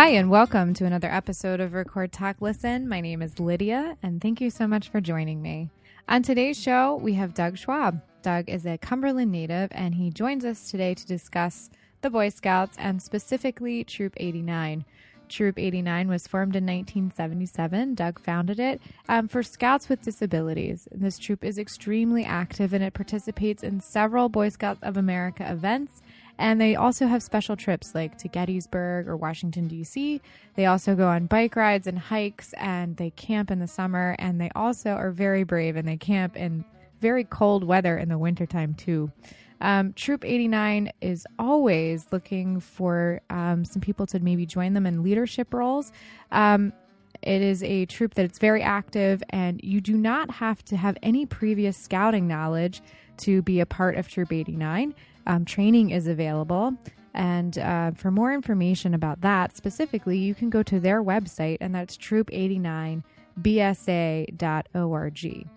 Hi, and welcome to another episode of Record Talk Listen. My name is Lydia, and thank you so much for joining me. On today's show, we have Doug Schwab. Doug is a Cumberland native, and he joins us today to discuss the Boy Scouts and specifically Troop 89. Troop 89 was formed in 1977. Doug founded it um, for scouts with disabilities. This troop is extremely active and it participates in several Boy Scouts of America events. And they also have special trips like to Gettysburg or Washington, D.C. They also go on bike rides and hikes and they camp in the summer. And they also are very brave and they camp in very cold weather in the wintertime, too. Um, Troop 89 is always looking for um, some people to maybe join them in leadership roles. Um, it is a troop that's very active, and you do not have to have any previous scouting knowledge to be a part of Troop 89. Um, training is available. And uh, for more information about that specifically, you can go to their website, and that's troop89bsa.org.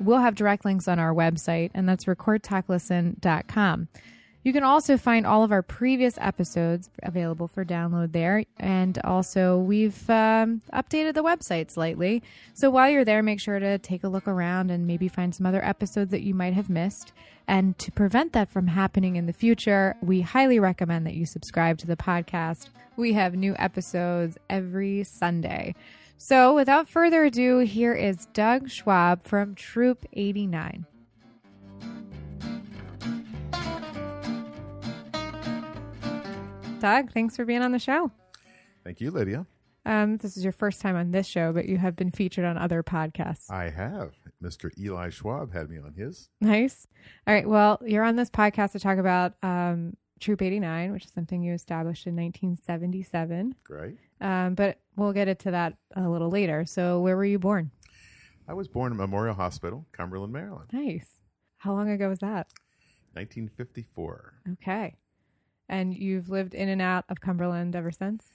We'll have direct links on our website, and that's recordtalklisten.com. You can also find all of our previous episodes available for download there. And also, we've um, updated the website slightly. So while you're there, make sure to take a look around and maybe find some other episodes that you might have missed. And to prevent that from happening in the future, we highly recommend that you subscribe to the podcast. We have new episodes every Sunday. So, without further ado, here is Doug Schwab from Troop 89. Doug, thanks for being on the show. Thank you, Lydia. Um, this is your first time on this show, but you have been featured on other podcasts. I have. Mr. Eli Schwab had me on his. Nice. All right. Well, you're on this podcast to talk about um, Troop 89, which is something you established in 1977. Great. Um, but we'll get into that a little later. So, where were you born? I was born at Memorial Hospital, Cumberland, Maryland, Nice. How long ago was that? 1954. Okay. And you've lived in and out of Cumberland ever since?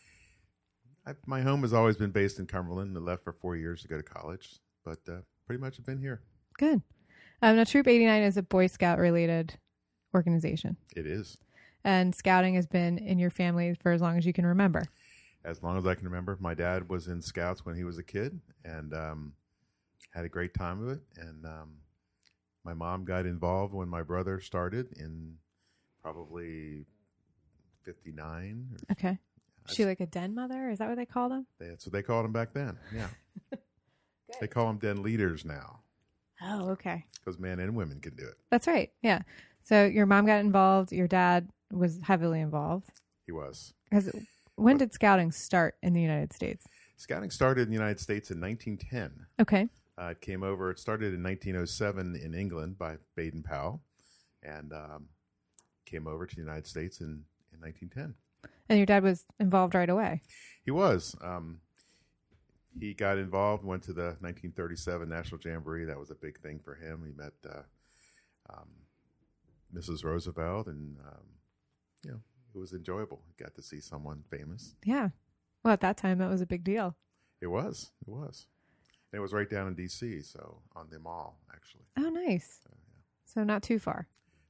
I, my home has always been based in Cumberland. I left for four years to go to college, but uh, pretty much have been here. Good. Um, now, Troop 89 is a Boy Scout related organization, It is. and scouting has been in your family for as long as you can remember. As long as I can remember, my dad was in Scouts when he was a kid and um, had a great time of it. And um, my mom got involved when my brother started in probably 59. Or, Okay. She like a den mother? Is that what they call them? that's what they called them back then. Yeah. they call them den leaders now Oh, okay. because men and women can do it. That's right. Yeah. So your mom got involved. Your dad was heavily involved. He was. Because when did scouting start in the United States? Scouting started in the United States in 1910. Okay. Uh, it came over. It started in 1907 in England by Baden Powell, and um, came over to the United States in, in 1910. And your dad was involved right away. He was. Um, he got involved. Went to the 1937 National Jamboree. That was a big thing for him. He met uh, um, Mrs. Roosevelt, and um, you know it was enjoyable. He got to see someone famous. Yeah. Well, at that time, that was a big deal. It was. It was. And it was right down in D.C. So on the mall, actually, Oh, nice. So not too far.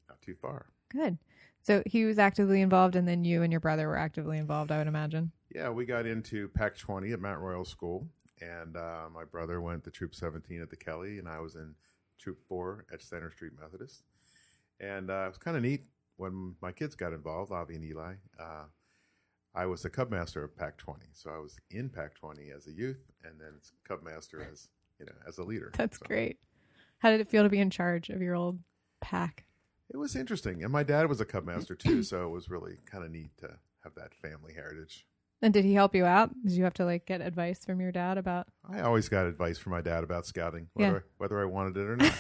not too far. Good. So he was actively involved, and then you and your brother were actively involved, I would imagine. Yeah, we got into Pack 20 at Mount Royal School, and uh, my brother went to Troop 17 at the Kelly, and I was in Troop 4 at Center Street Methodist. And uh, it was kind of neat when my kids got involved, Avi and Eli. Uh, I was the Cub Master of Pack 20, so I was in Pack 20 as a youth, and then Cub Master as you know as a leader. That's So great. How did it feel to be in charge of your old pack? It was interesting, and my dad was a Cub Master too, so it was really kind of neat to have that family heritage. And did he help you out? Did you have to like get advice from your dad about? I always got advice from my dad about scouting, Yeah. whether whether I wanted it or not.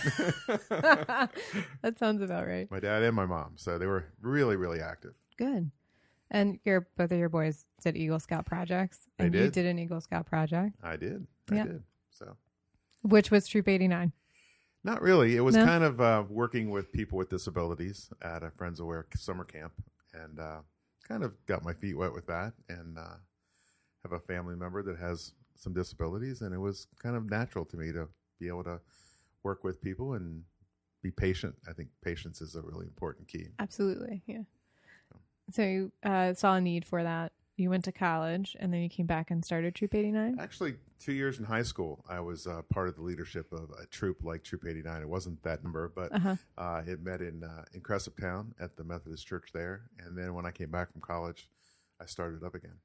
that sounds about right. my dad and my mom, so they were really really active. Good. And your both of your boys did Eagle Scout projects, and you did. did an Eagle Scout project, I did, I Yeah. did. So which was Troop 89. Not really. It was No? kind of uh, working with people with disabilities at a Friends Aware summer camp, and uh, kind of got my feet wet with that, and uh, have a family member that has some disabilities, and it was kind of natural to me to be able to work with people and be patient. I think patience is a really important key. Absolutely, yeah. So you uh, saw a need for that you went to college, and then you came back and started Troop 89? Actually, two years in high school, I was uh, part of the leadership of a troop like Troop 89. It wasn't that number, but Uh-huh. uh, it met in uh, in Cresaptown at the Methodist Church there. And then when I came back from college, I started up again.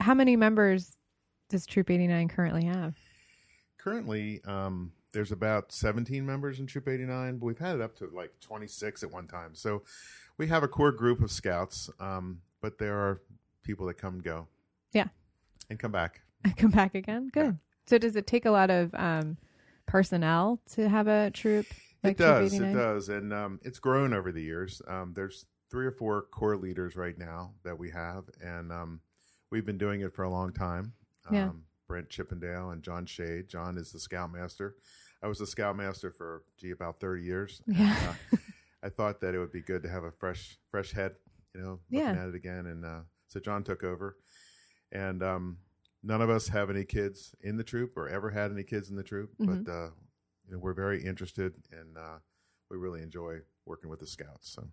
How many members does Troop 89 currently have? Currently, um, there's about 17 members in Troop 89, but we've had it up to like 26 at one time. So we have a core group of scouts, um, but there are people that come and go. Yeah. And come back. come back again? Good. So does it take a lot of um, personnel to have a troop? Like it does. It does. And um, it's grown over the years. Um, there's three or four core leaders right now that we have, and um, we've been doing it for a long time. Um, Yeah. Brent Chippendale and John Shade. John is the scoutmaster. I was the scoutmaster for gee about 30 years. and, Yeah. uh, I thought that it would be good to have a fresh fresh head, you know, looking Yeah. at it again. And uh, so John took over, and um, none of us have any kids in the troop or ever had any kids in the troop, Mhm. but uh, you know, we're very interested and uh, we really enjoy working with the scouts. So,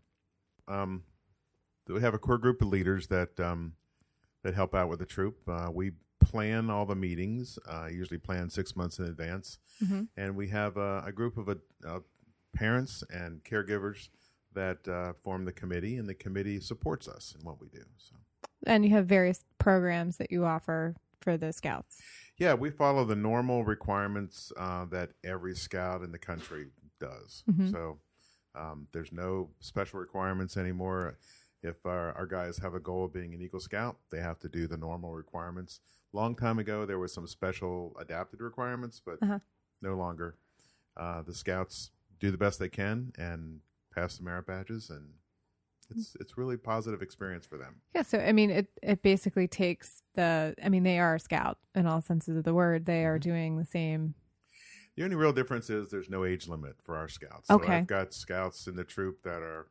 um, we have a core group of leaders that um, that help out with the troop. Uh, we plan all the meetings, uh, usually plan six months in advance, Mhm. and we have a, a group of uh, uh, parents and caregivers that uh, form the committee, and the committee supports us in what we do. So. And you have various programs that you offer for the scouts. Yeah, we follow the normal requirements uh, that every scout in the country does. Mhm. So um, there's no special requirements anymore. If our, our guys have a goal of being an Eagle Scout, they have to do the normal requirements. Long time ago, there was some special adapted requirements, but Uh-huh. no longer. Uh, the scouts do the best they can and pass the merit badges, and it's it's really positive experience for them. Yeah, so I mean, it it basically takes the. I mean, they are a scout in all senses of the word. They Mm-hmm. are doing the same. The only real difference is there's no age limit for our scouts. So Okay. I've got scouts in the troop that are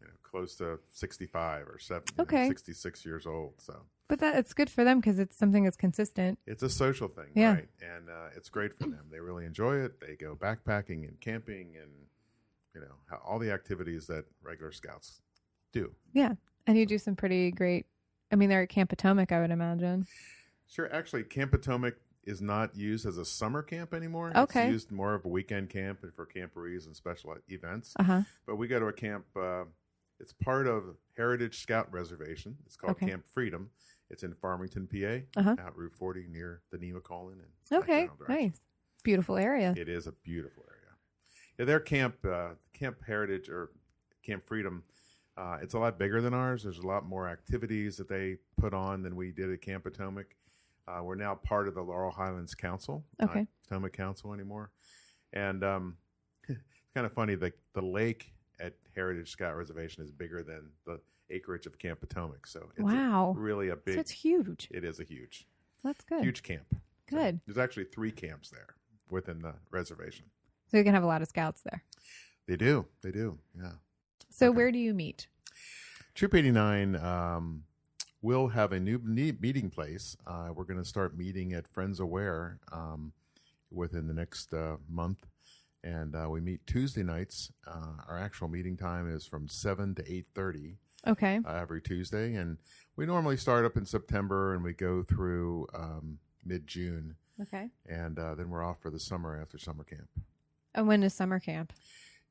you know, close to 65 or 70, you know, Okay. 66 years old. So But that it's good for them because it's something that's consistent. it's a social thing, Yeah. right? And uh, it's great for them. They really enjoy it. They go backpacking and camping and, you know, all the activities that regular scouts do. Yeah, and you do some pretty great. I mean, they're at Camp Potomac, I would imagine. Sure. Actually, Camp Potomac is not used as a summer camp anymore. Okay. It's used more of a weekend camp and for camporees and special events. Uh huh. but we go to a camp. Uh, it's part of Heritage Scout Reservation. It's called Okay. Camp Freedom. It's in Farmington, PA, Uh-huh. out Route 40 near the Nemacolin. And Okay, nice, beautiful area. It is a beautiful area. Yeah, their camp, uh, Camp Heritage or Camp Freedom, uh, it's a lot bigger than ours. There's a lot more activities that they put on than we did at Camp Potomac. Uh, we're now part of the Laurel Highlands Council, Okay. not Potomac Council anymore. And um, it's kind of funny. The the lake at Heritage Scout Reservation is bigger than the acreage of Camp Potomac. So it's a- Wow. really a big. so it's huge. it is a huge, That's good. huge camp. So Good. there's actually three camps there within the reservation. So you can have a lot of scouts there. They do. They do. Yeah. So Okay. where do you meet? Troop 89 um, will have a new meeting place. Uh, we're going to start meeting at Friends Aware um, within the next uh, month. And uh, we meet Tuesday nights. Uh, our actual meeting time is from 7 to 8.30 Okay. uh, every Tuesday. And we normally start up in September and we go through um, mid-June. Okay. And uh, then we're off for the summer after summer camp. And when is summer camp?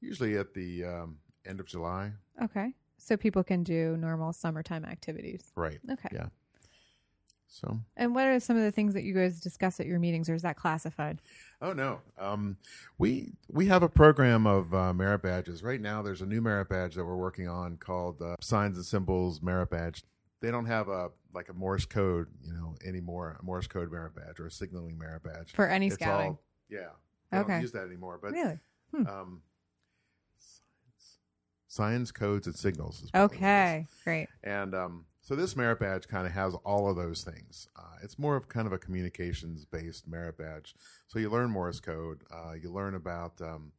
Usually at the um, end of July. Okay. So people can do normal summertime activities. Right. Okay. Yeah. So And what are some of the things that you guys discuss at your meetings, or is that classified? Oh no, um, we we have a program of uh, merit badges right now. There's a new merit badge that we're working on called uh, Signs and Symbols Merit Badge. They don't have a like a Morse code, you know, anymore. A Morse code merit badge or a signaling merit badge For any It's scouting? all- yeah, they Okay. don't use that anymore. But really? um, signs, signs, codes, and signals. Is probably what it is. Okay. Great. And um, so this merit badge kind of has all of those things. Uh, it's more of kind of a communications based merit badge. So you learn Morse code. Uh, you learn about um,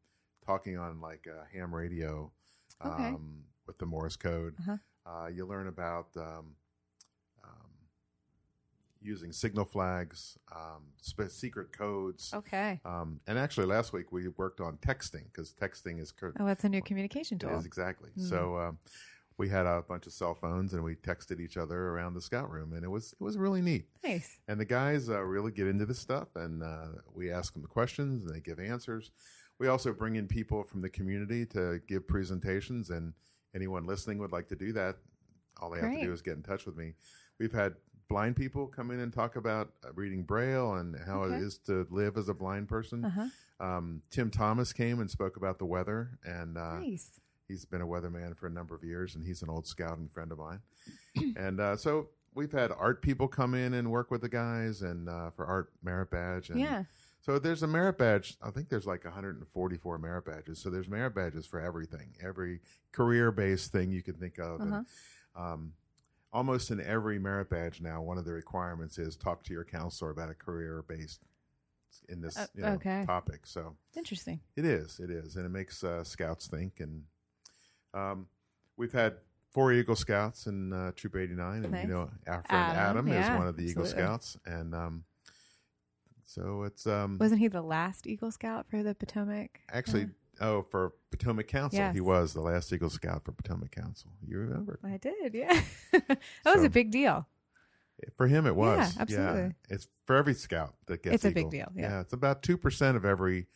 talking on like uh, ham radio um, Okay. with the Morse code. Uh-huh. Uh, you learn about um, using signal flags, um, spe- secret codes. Okay. Um, and actually, last week we worked on texting because texting is cur- Oh, that's a new communication tool. is exactly. Mm. So um, we had a bunch of cell phones and we texted each other around the scout room, and it was it was really neat. Nice. And the guys uh, really get into this stuff, and uh, we ask them the questions, and they give answers. We also bring in people from the community to give presentations, and anyone listening would like to do that. All they have to do is get in touch with me. We've had blind people come in and talk about uh, reading Braille and how Okay. it is to live as a blind person. Uh huh. Um, Tim Thomas came and spoke about the weather, and uh, nice. he's been a weatherman for a number of years, and he's an old scouting friend of mine. and uh, so we've had art people come in and work with the guys, and uh, for art merit badge. And Yeah. So there's a merit badge. I think there's like 144 merit badges. So there's merit badges for everything, every career based thing you can think of. Uh-huh. And, um, almost in every merit badge now, one of the requirements is talk to your counselor about a career based in this Uh, you know, okay. topic. So Interesting. it is. It is, and it makes uh, scouts think. And um, we've had four Eagle Scouts in uh, Troop 89, and Nice. you know our friend Adam, Adam, is one of the Eagle. Scouts, and um, so it's um, Wasn't he the last Eagle Scout for the Potomac? actually oh for Potomac Council. Yes. He was the last Eagle Scout for Potomac Council. You remember? I did. Yeah. that was a big deal. For him, it was. Yeah, absolutely. It's for every scout that gets. It's a big deal, yeah. it's about two percent of every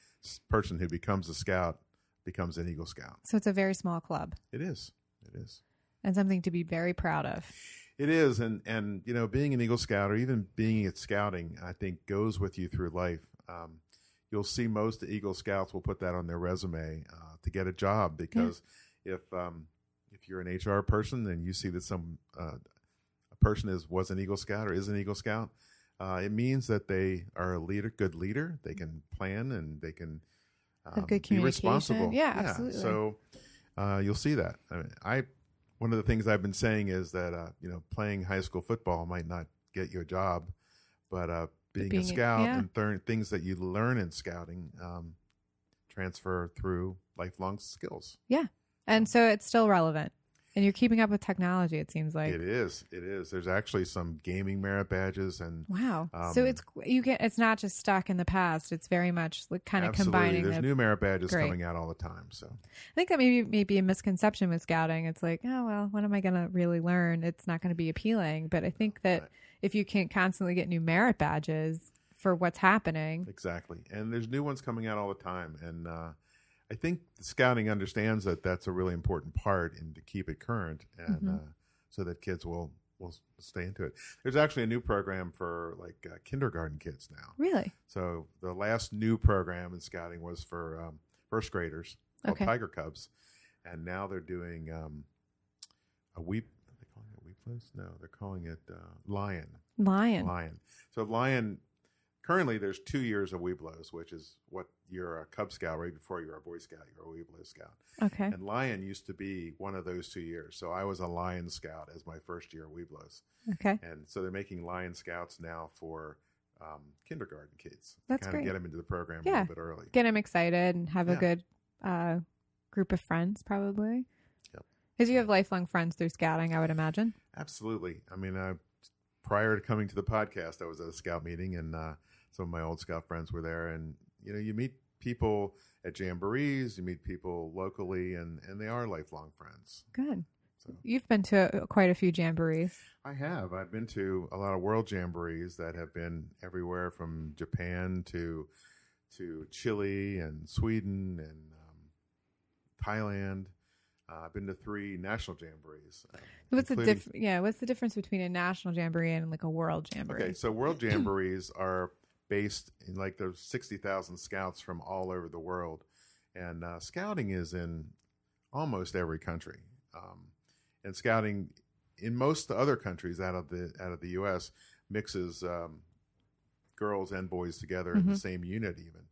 person who becomes a scout becomes an Eagle Scout. So it's a very small club It is. It is. and something to be very proud of. It is, and and you know, being an Eagle Scout or even being at scouting, I think goes with you through life. Um, you'll see most Eagle Scouts will put that on their resume uh, to get a job because if um, if you're an HR person and you see that some uh, a person is was an Eagle Scout or is an Eagle Scout, uh, it means that they are a leader, good leader. They can plan and they can um, be responsible. Yeah, absolutely. So uh, you'll see that. I, mean, I one of the things I've been saying is that uh, you know playing high school football might not get you a job, but uh, being, being a a- scout yeah. and things that you learn in scouting um, transfer through lifelong skills. Yeah. And so it's still relevant. And you're keeping up with technology, it seems like. it is. It is. There's actually some gaming merit badges and Wow. so Um, it's you get it's not just stuck in the past. It's very much like kind of absolutely combining there's the new merit badges Great. coming out all the time. So I think that maybe maybe a misconception with scouting. It's like, oh well, what am I going to really learn? It's not going to be appealing. But I think that Right. If you can't constantly get new merit badges for what's happening, Exactly. And there's new ones coming out all the time. And uh, I think the scouting understands that that's a really important part and to keep it current and Mhm. uh, so that kids will, will stay into it. There's actually a new program for like uh, kindergarten kids now. really, So the last new program in scouting was for um, first graders called Okay. Tiger Cubs. And now they're doing um, a weep. Are they calling it weepless? No, they're calling it uh, lion. lion. Lion. So Lion, currently there's two years of Webelos, which is what you're a Cub Scout right before you're a Boy Scout, you're a Webelo Scout. Okay, And Lion used to be one of those two years. So I was a Lion Scout as my first year of Webelos. okay, And so they're making Lion Scouts now for um, kindergarten kids. That's kind great. of get them into the program Yeah. a little bit early. get them excited and have a good uh, group of friends, probably. Yep. Because you have lifelong friends through scouting, I would imagine. Absolutely. I mean, prior to coming to the podcast, I was at a scout meeting, and uh, some of my old scout friends were there. And you know, you meet people at jamborees, you meet people locally, and and they are lifelong friends. Good. So You've been to uh, quite a few jamborees. I have. I've been to a lot of world jamborees that have been everywhere from Japan to to Chile and Sweden and um, Thailand. Uh, I've been to three national jamborees. uh, What's the diff- Yeah, what's the difference between a national jamboree and like a world jamboree? Okay, so world jamborees are based in like there's sixty thousand scouts from all over the world, and uh, scouting is in almost every country. Um, and scouting in most other countries out of the out of the U.S. mixes um, girls and boys together in the Mhm. same unit, even.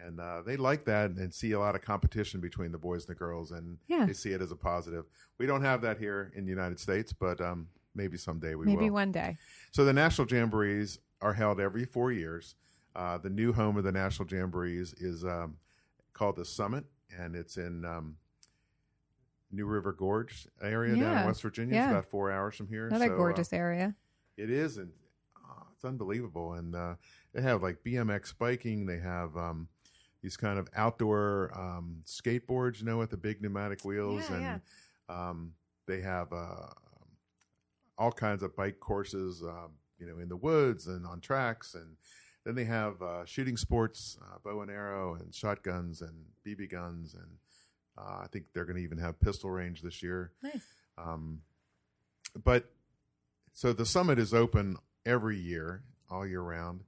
And uh, they like that and see a lot of competition between the boys and the girls, and Yeah. they see it as a positive. We don't have that here in the United States, but um, maybe someday we Maybe will. Maybe one day. So the national jamborees are held every four years. Uh, the new home of the national jamborees is um, called the Summit, and it's in um, New River Gorge area down in West Virginia. yeah. It's about four hours from here. Another So, uh, gorgeous area. it is, and uh, it's unbelievable. And uh, they have like BMX biking. They have um, these kind of outdoor um, skateboards, you know, with the big pneumatic wheels, Yeah, and Um, they have uh, all kinds of bike courses, um, you know, in the woods and on tracks, and then they have uh, shooting sports, uh, bow and arrow, and shotguns and BB guns, and uh, I think they're going to even have pistol range this year. Nice. Um, but so the summit is open every year, all year round,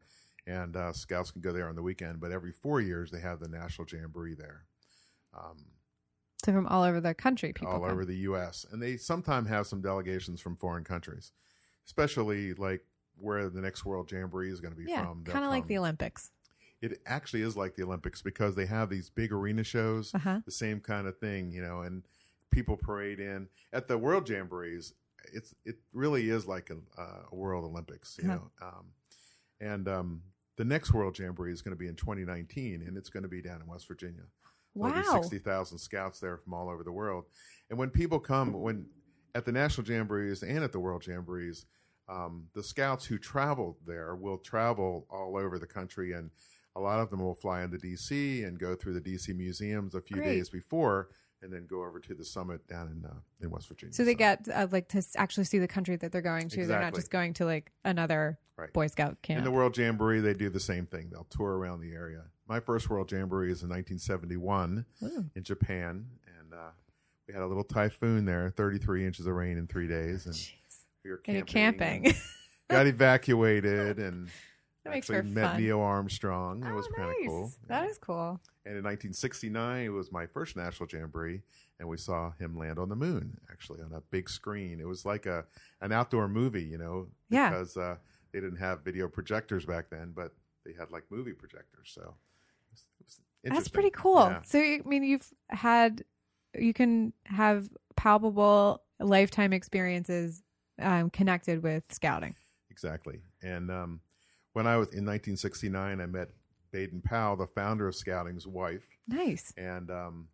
and uh, scouts can go there on the weekend. But every four years, they have the national jamboree there. Um, So from all over the country, people all come. over the U.S. And they sometimes have some delegations from foreign countries, especially like where the next World Jamboree is going to be yeah, from. Kind of like the Olympics. It actually is like the Olympics because they have these big arena shows, Uh huh. the same kind of thing, you know, and people parade in at the World Jamborees. It's it really is like a, uh, a World Olympics, you Uh-huh. know. Um, and um, the next World Jamboree is going to be in 2019, and it's going to be down in West Virginia. There'll be 60,000 scouts there from all over the world. And when people come, when at the national jamborees and at the world jamborees, um, the scouts who travel there will travel all over the country, and a lot of them will fly into D.C. and go through the D.C. museums a few Great. days before, and then go over to the summit down in uh, in West Virginia. So they get uh, like to actually see the country that they're going to. They're not just going to like another Right. Boy Scout camp. in the World Jamboree, they do the same thing. They'll tour around the area. My first World Jamboree is in 1971 Ooh. in Japan, and uh, we had a little typhoon there, 33 inches of rain in three days, and Jeez. we were And you're camping. camping. got evacuated, and That makes actually for met fun. Neil Armstrong. It oh, was kind of nice. cool. That Yeah. is cool. And in 1969, it was my first national jamboree, and we saw him land on the moon, actually on a big screen. It was like a an outdoor movie, you know, Yeah. because uh, they didn't have video projectors back then, but they had like movie projectors. So it was, it was That's pretty cool. Yeah. So I mean, you've had you can have palpable lifetime experiences um, connected with scouting. Exactly. And um, when I was in 1969, I met Baden Powell, the founder of Scouting's wife, Nice. and um,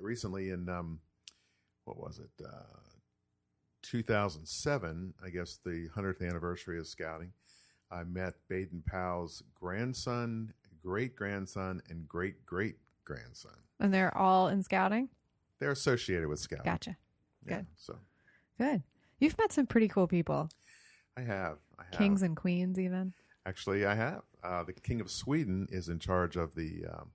recently in um, what was it, uh, 2007, I guess the 100th anniversary of Scouting, I met Baden Powell's grandson, great grandson, and great great grandson. And they're all in scouting. They're associated with Scouting. Gotcha. Yeah, good. So Good. You've met some pretty cool people, I have. I have. kings and queens, even. Actually, I have. Uh, the King of Sweden is in charge of the um,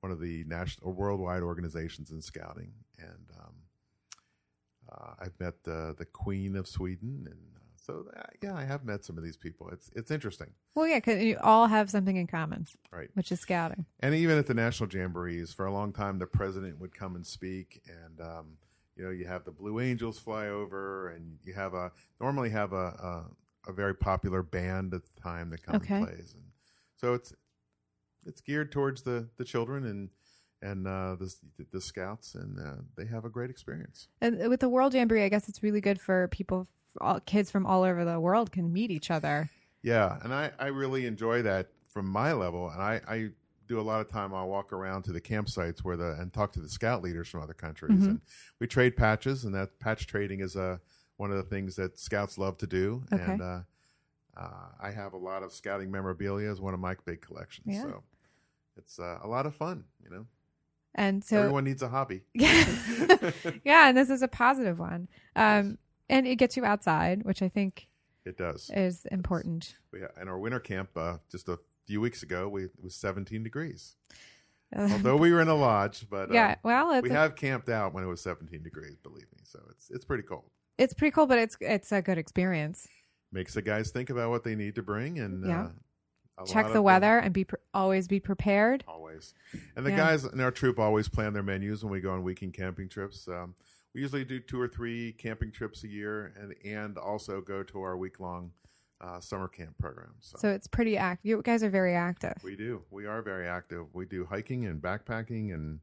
one of the national or worldwide organizations in scouting, and um, uh, I've met uh, the Queen of Sweden, and uh, so uh, yeah, I have met some of these people. It's it's interesting, Well, yeah, because you all have something in common, right? which is scouting. And even at the national jamborees, for a long time, the president would come and speak, and um, you know, you have the Blue Angels fly over, and you have a normally have a a, a very popular band at the time that comes Okay. and plays, and so it's it's geared towards the the children and and uh, the the scouts, and uh, they have a great experience. And with the World Jamboree, I guess it's really good for people, all, kids from all over the world can meet each other. Yeah, and I, I really enjoy that from my level, and I, I do a lot of time. I'll walk around to the campsites where the and talk to the scout leaders from other countries, Mhm. and we trade patches, and that patch trading is a one of the things that scouts love to do. Okay. And uh, uh, I have a lot of scouting memorabilia as one of my big collections, Yeah. so it's uh, a lot of fun. You know, And so, everyone needs a hobby. yeah, yeah, and this is a positive one. Um, and it gets you outside, which I think It does. is important. We, in our winter camp uh, just a few weeks ago, we, it was 17 degrees. Although we were in a lodge, but uh, yeah, well, we have camped out when it was 17 degrees. Believe me, so it's it's pretty cold. It's pretty cool, but it's it's a good experience. Makes the guys think about what they need to bring and Yeah. uh, Check the weather and be pre- always be prepared. always. And the Yeah. guys in our troop always plan their menus when we go on weekend camping trips. Um, we usually do two or three camping trips a year, and and also go to our week long uh, summer camp program. So, So it's pretty active. You guys are very active. we do. We are very active. We do hiking and backpacking, and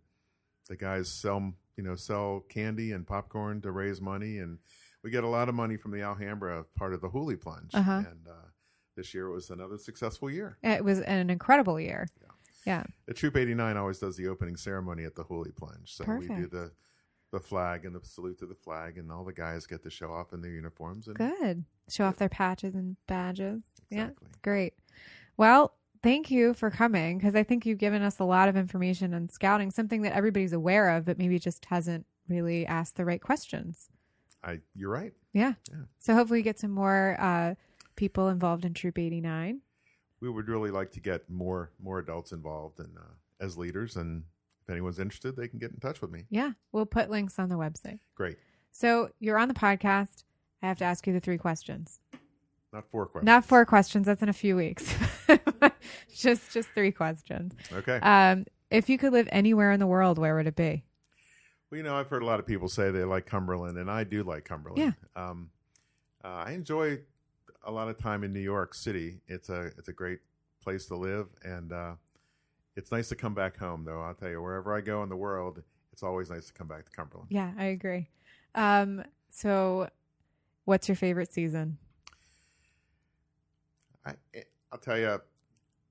the guys sell you know sell candy and popcorn to raise money, and we get a lot of money from the Alhambra part of the Hooley Plunge. Uh-huh. And uh, this year was another successful year. It was an incredible year. Yeah. yeah. The Troop 89 always does the opening ceremony at the Hooley Plunge. So we do the the flag and the salute to the flag, and all the guys get to show off in their uniforms. And Good. Show off their patches and badges. Yeah. Great. Well, thank you for coming because I think you've given us a lot of information on scouting, something that everybody's aware of, but maybe just hasn't really asked the right questions. I you're right. Yeah. Yeah. So hopefully, we get some more uh, people involved in Troop 89. We would really like to get more more adults involved and uh, as leaders. And if anyone's interested, they can get in touch with me. Yeah. We'll put links on the website. Great. So you're on the podcast. I have to ask you the three questions. Not four questions. Not four questions. That's in a few weeks. just just three questions. Okay. Um, if you could live anywhere in the world, where would it be? Well, you know, I've heard a lot of people say they like Cumberland, and I do like Cumberland. Yeah. Um, uh, I enjoy a lot of time in New York City. It's a it's a great place to live, and uh, it's nice to come back home. Though I'll tell you, wherever I go in the world, it's always nice to come back to Cumberland. Yeah, I agree. Um, so, what's your favorite season? I I'll tell you,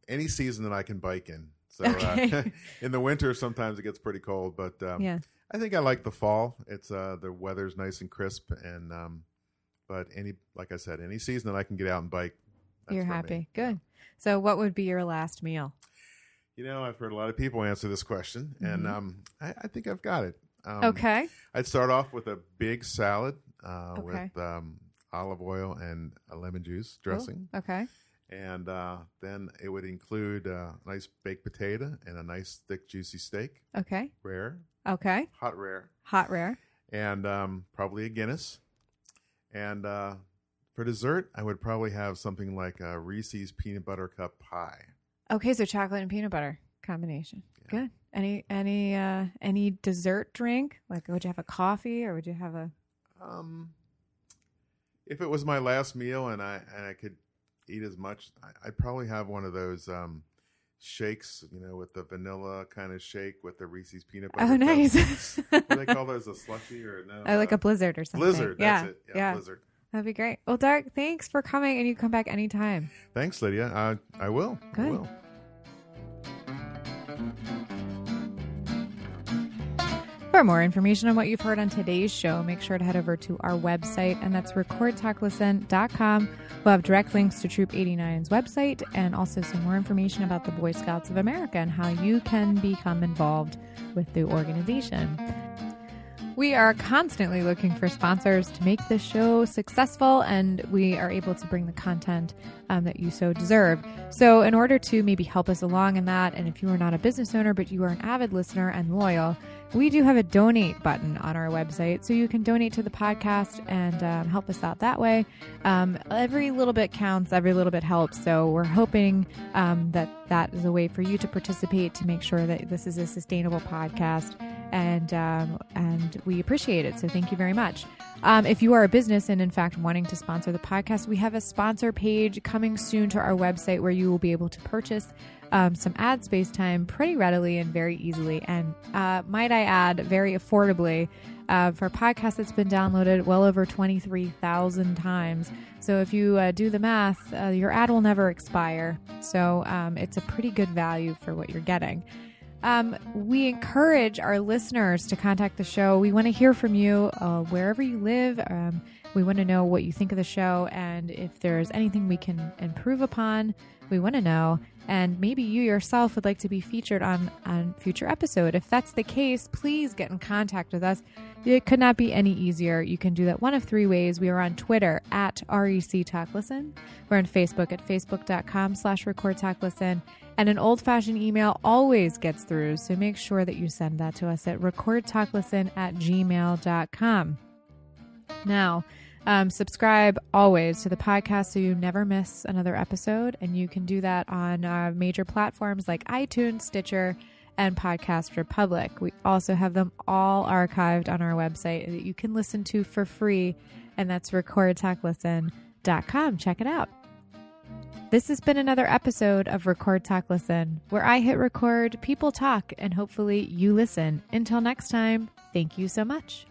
any season that I can bike in. So okay. uh, in the winter, sometimes it gets pretty cold, but um, yeah. I think I like the fall. It's uh, the weather's nice and crisp, and um, but any like I said, any season that I can get out and bike, you're happy. Good. So, what would be your last meal? You know, I've heard a lot of people answer this question, mm-hmm. and um, I, I, think I've got it. Um, okay. I'd start off with a big salad uh, okay. with um, olive oil and a lemon juice dressing. Ooh, okay and uh, then it would include a nice baked potato and a nice thick juicy steak. Okay. Rare. Okay. Hot rare. Hot rare. And um, probably a Guinness. And uh, for dessert, I would probably have something like a Reese's peanut butter cup pie. Okay, so chocolate and peanut butter combination. Yeah. Good. Any any uh any dessert drink? Like would you have a coffee or would you have a um if it was my last meal and I and I could eat as much. I, would probably have one of those um, shakes, you know, with the vanilla kind of shake with the Reese's peanut butter. Oh, nice. what do they call those? A slushy or no? I like a blizzard or something. Blizzard. yeah. It. Yeah, yeah. Blizzard. That'd be great. Well, Doug, thanks for coming, and you come back anytime. Thanks, Lydia. Uh, I will. Good. I will. For more information on what you've heard on today's show, make sure to head over to our website, and that's recordtalklisten.com. We'll have direct links to Troop 89's website and also some more information about the Boy Scouts of America and how you can become involved with the organization. We are constantly looking for sponsors to make this show successful, and we are able to bring the content um, that you so deserve. So, in order to maybe help us along in that, and if you are not a business owner but you are an avid listener and loyal, we do have a donate button on our website, so you can donate to the podcast and um, help us out that way. Um, every little bit counts, every little bit helps. So we're hoping um, that that is a way for you to participate to make sure that this is a sustainable podcast, and um, and we appreciate it. So thank you very much. Um, if you are a business and, in fact, wanting to sponsor the podcast, we have a sponsor page coming soon to our website where you will be able to purchase um, some ad space time pretty readily and very easily. And uh, might I add, very affordably uh, for a podcast that's been downloaded well over 23,000 times. So if you uh, do the math, uh, your ad will never expire. So um, it's a pretty good value for what you're getting. Um, we encourage our listeners to contact the show. We want to hear from you uh, wherever you live. Um, we want to know what you think of the show and if there's anything we can improve upon. We want to know. And maybe you yourself would like to be featured on on future episode. If that's the case, please get in contact with us. It could not be any easier. You can do that one of three ways. We are on Twitter at REC Talk Listen. We're on Facebook at facebook.com slash record talk listen. And an old fashioned email always gets through, so make sure that you send that to us at recordtalklisten at gmail.com. Now, um, subscribe always to the podcast so you never miss another episode. And you can do that on uh, major platforms like iTunes, Stitcher, and Podcast Republic. We also have them all archived on our website that you can listen to for free, and that's recordtalklisten.com. Check it out. This has been another episode of Record Talk Listen, where I hit record, people talk, and hopefully you listen. Until next time, thank you so much.